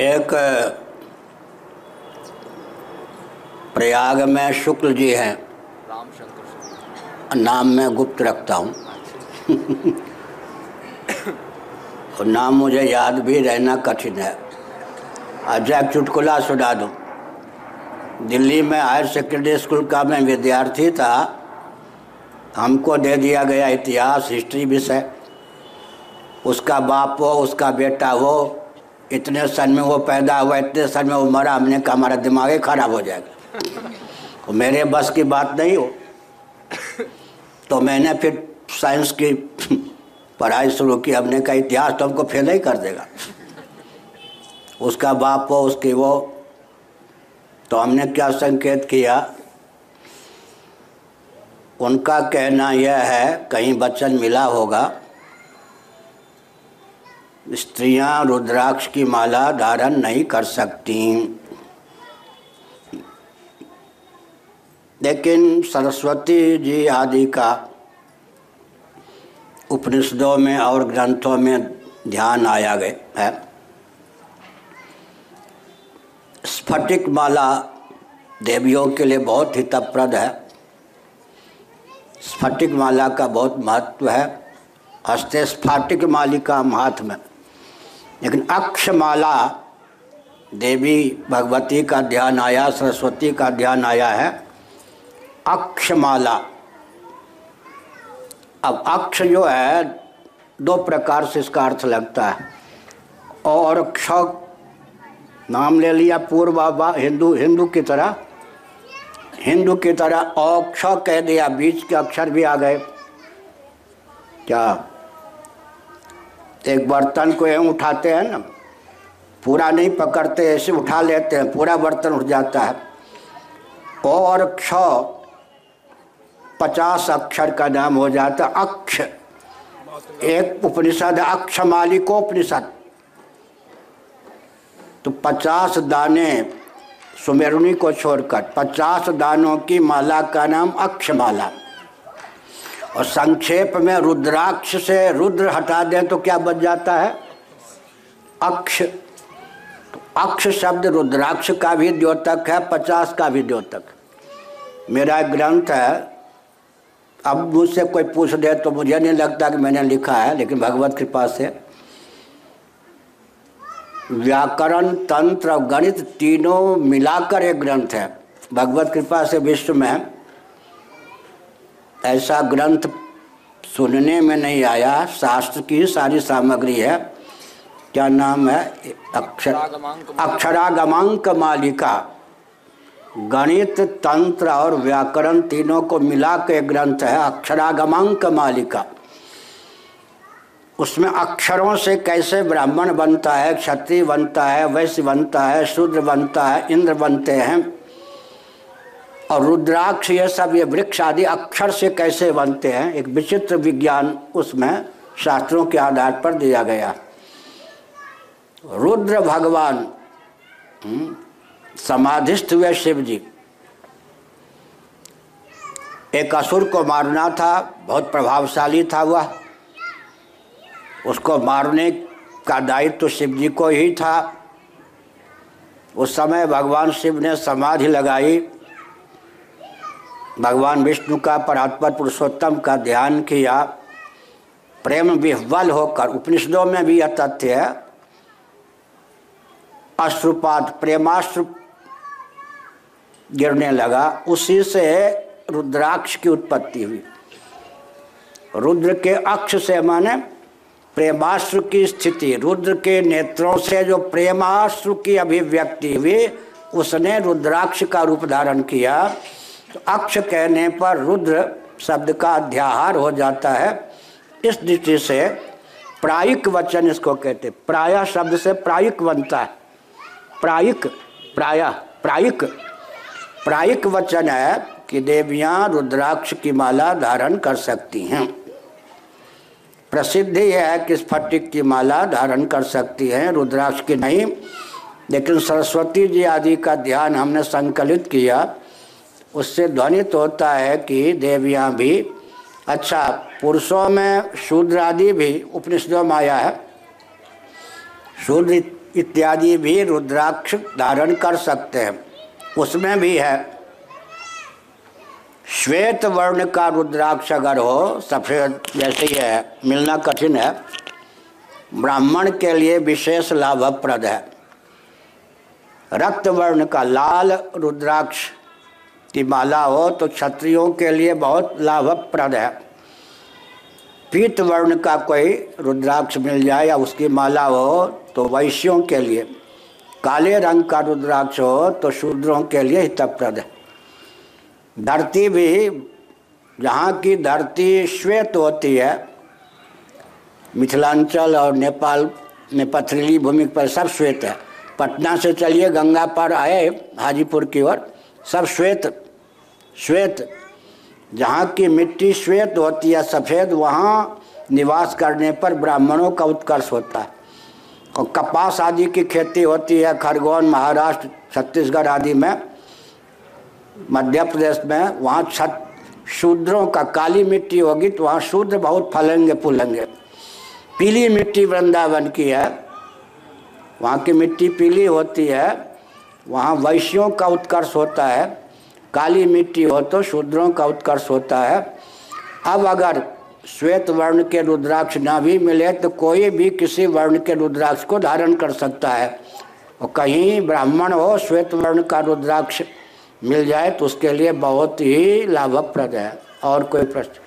एक प्रयाग में शुक्ल जी हैं। रामशंकर नाम मैं गुप्त रखता हूँ। और नाम मुझे याद भी रहना कठिन है। अच्छा एक चुटकुला सुना दूँ। दिल्ली में हायर सेकेंडरी स्कूल का मैं विद्यार्थी था। हमको दे दिया गया इतिहास हिस्ट्री विषय। उसका बाप वो उसका बेटा वो इतने सन में वो पैदा हुआ, इतने सन में वो मरा, हमने कहा हमारा दिमाग ही खराब हो जाएगा। तो मेरे बस की बात नहीं हो। तो मैंने फिर साइंस की पढ़ाई शुरू की, हमने कहा इतिहास तो हमको फेल ही कर देगा। उसका बाप वो उसकी वो। तो हमने क्या संकेत किया? उनका कहना यह है, कहीं वचन मिला होगा स्त्रियाँ रुद्राक्ष की माला धारण नहीं कर सकती। लेकिन सरस्वती जी आदि का उपनिषदों में और ग्रंथों में ध्यान आया गया है। स्फटिक माला देवियों के लिए बहुत हितप्रद है। स्फटिक माला का बहुत महत्व है। हस्ते स्फाटिक मालिका हम हाथ में। लेकिन अक्षमाला देवी भगवती का ध्यान आया, सरस्वती का ध्यान आया है, अक्षमाला। अब अक्ष जो है, दो प्रकार से इसका अर्थ लगता है। और क्ष नाम ले लिया पूर्व हिंदू हिंदू की तरह। हिंदू की तरह अक्ष कह दिया, बीच के अक्षर भी आ गए। क्या? एक बर्तन को यूँ उठाते हैं ना, पूरा नहीं पकड़ते, ऐसे उठा लेते हैं, पूरा बर्तन उठ जाता है। और क्ष, पचास अक्षर का नाम हो जाता, अक्ष। एक उपनिषद, अक्ष मालिकोपनिषद। तो पचास दाने सुमेरुनी को छोड़कर, पचास दानों की माला का नाम अक्षमाला। और संक्षेप में रुद्राक्ष से रुद्र हटा दें तो क्या बच जाता है? अक्ष। तो अक्ष शब्द रुद्राक्ष का भी द्योतक है, पचास का भी द्योतक। मेरा एक ग्रंथ है। अब मुझसे कोई पूछ दे तो मुझे नहीं लगता कि मैंने लिखा है, लेकिन भगवत कृपा से। व्याकरण, तंत्र और गणित तीनों मिलाकर एक ग्रंथ है। भगवत कृपा से विश्व में ऐसा ग्रंथ सुनने में नहीं आया। शास्त्र की सारी सामग्री है। क्या नाम है? अक्षर अक्षरागमांक मालिका। गणित, तंत्र और व्याकरण तीनों को मिला के ग्रंथ है। अक्षरागमांक मालिका। उसमें अक्षरों से कैसे ब्राह्मण बनता है, क्षत्रिय बनता है, वैश्य बनता है, शूद्र बनता है, इंद्र बनते हैं। और रुद्राक्ष ये सब ये वृक्ष आदि अक्षर से कैसे बनते हैं एक विचित्र विज्ञान उसमें शास्त्रों के आधार पर दिया गया। रुद्र भगवान हम्म, समाधिस्थ हुए शिव जी एक असुर को मारना था बहुत प्रभावशाली था वह। उसको मारने का दायित्व तो शिव जी को ही था। उस समय भगवान शिव ने समाधि लगाई। भगवान विष्णु का परात्पर पुरुषोत्तम का ध्यान किया। प्रेम विह्वल होकर उपनिषदों में भी यह तथ्य है। अश्रुपात प्रेमाश्रु गिरने लगा। उसी से रुद्राक्ष की उत्पत्ति हुई। रुद्र के अक्ष से माने प्रेमाश्रु की स्थिति। रुद्र के नेत्रों से जो प्रेमाश्रु की अभिव्यक्ति हुई, उसने रुद्राक्ष का रूप धारण किया। तो अक्ष कहने पर रुद्र शब्द का अध्याहार हो जाता है। इस दृष्टि से प्रायिक वचन इसको कहते प्राय शब्द से प्रायिक बनता है। प्रायिक, प्राय, प्रायिक। प्रायिक वचन है कि देवियाँ रुद्राक्ष की माला धारण कर सकती हैं। प्रसिद्ध यह है कि स्फटिक की माला धारण कर सकती हैं। रुद्राक्ष की नहीं, लेकिन सरस्वती जी आदि का ध्यान हमने संकलित किया। उससे ध्वनित होता है कि देवियाँ भी अच्छा पुरुषों में शूद्र आदि भी, उपनिषदों में आया है। शूद्र इत्यादि भी रुद्राक्ष धारण कर सकते हैं। उसमें भी है। श्वेत वर्ण का रुद्राक्ष अगर हो, सफ़ेद जैसे ही है, मिलना कठिन है। ब्राह्मण के लिए विशेष लाभप्रद है। रक्त वर्ण का लाल रुद्राक्ष की माला हो तो क्षत्रियों के लिए बहुत लाभप्रद है। पीत वर्ण का कोई रुद्राक्ष मिल जाए या उसकी माला हो तो वैश्यों के लिए। काले रंग का रुद्राक्ष हो तो शूद्रों के लिए हितप्रद है। धरती भी, जहाँ की धरती श्वेत होती है, मिथिलांचल और नेपाल में पथरीली भूमि पर सब श्वेत है। पटना से चलिए, गंगा पर आए हाजीपुर की ओर। सब श्वेत श्वेत, जहाँ की मिट्टी श्वेत होती है, सफ़ेद, वहाँ निवास करने पर ब्राह्मणों का उत्कर्ष होता है। और कपास आदि की खेती होती है, खरगोन, महाराष्ट्र, छत्तीसगढ़ आदि में, मध्य प्रदेश में, वहाँ छत, शूद्रों का काली मिट्टी होगी तो वहाँ शूद्र बहुत फलेंगे, फूलेंगे। पीली मिट्टी वृंदावन की है, वहाँ की मिट्टी पीली होती है वहाँ वैश्यों का उत्कर्ष होता है, काली मिट्टी हो तो शूद्रों का उत्कर्ष होता है। अब अगर श्वेत वर्ण के रुद्राक्ष ना भी मिले तो कोई भी किसी वर्ण के रुद्राक्ष को धारण कर सकता है। और कहीं ब्राह्मण हो, श्वेत वर्ण का रुद्राक्ष मिल जाए तो उसके लिए बहुत ही लाभप्रद है। और कोई प्रश्न?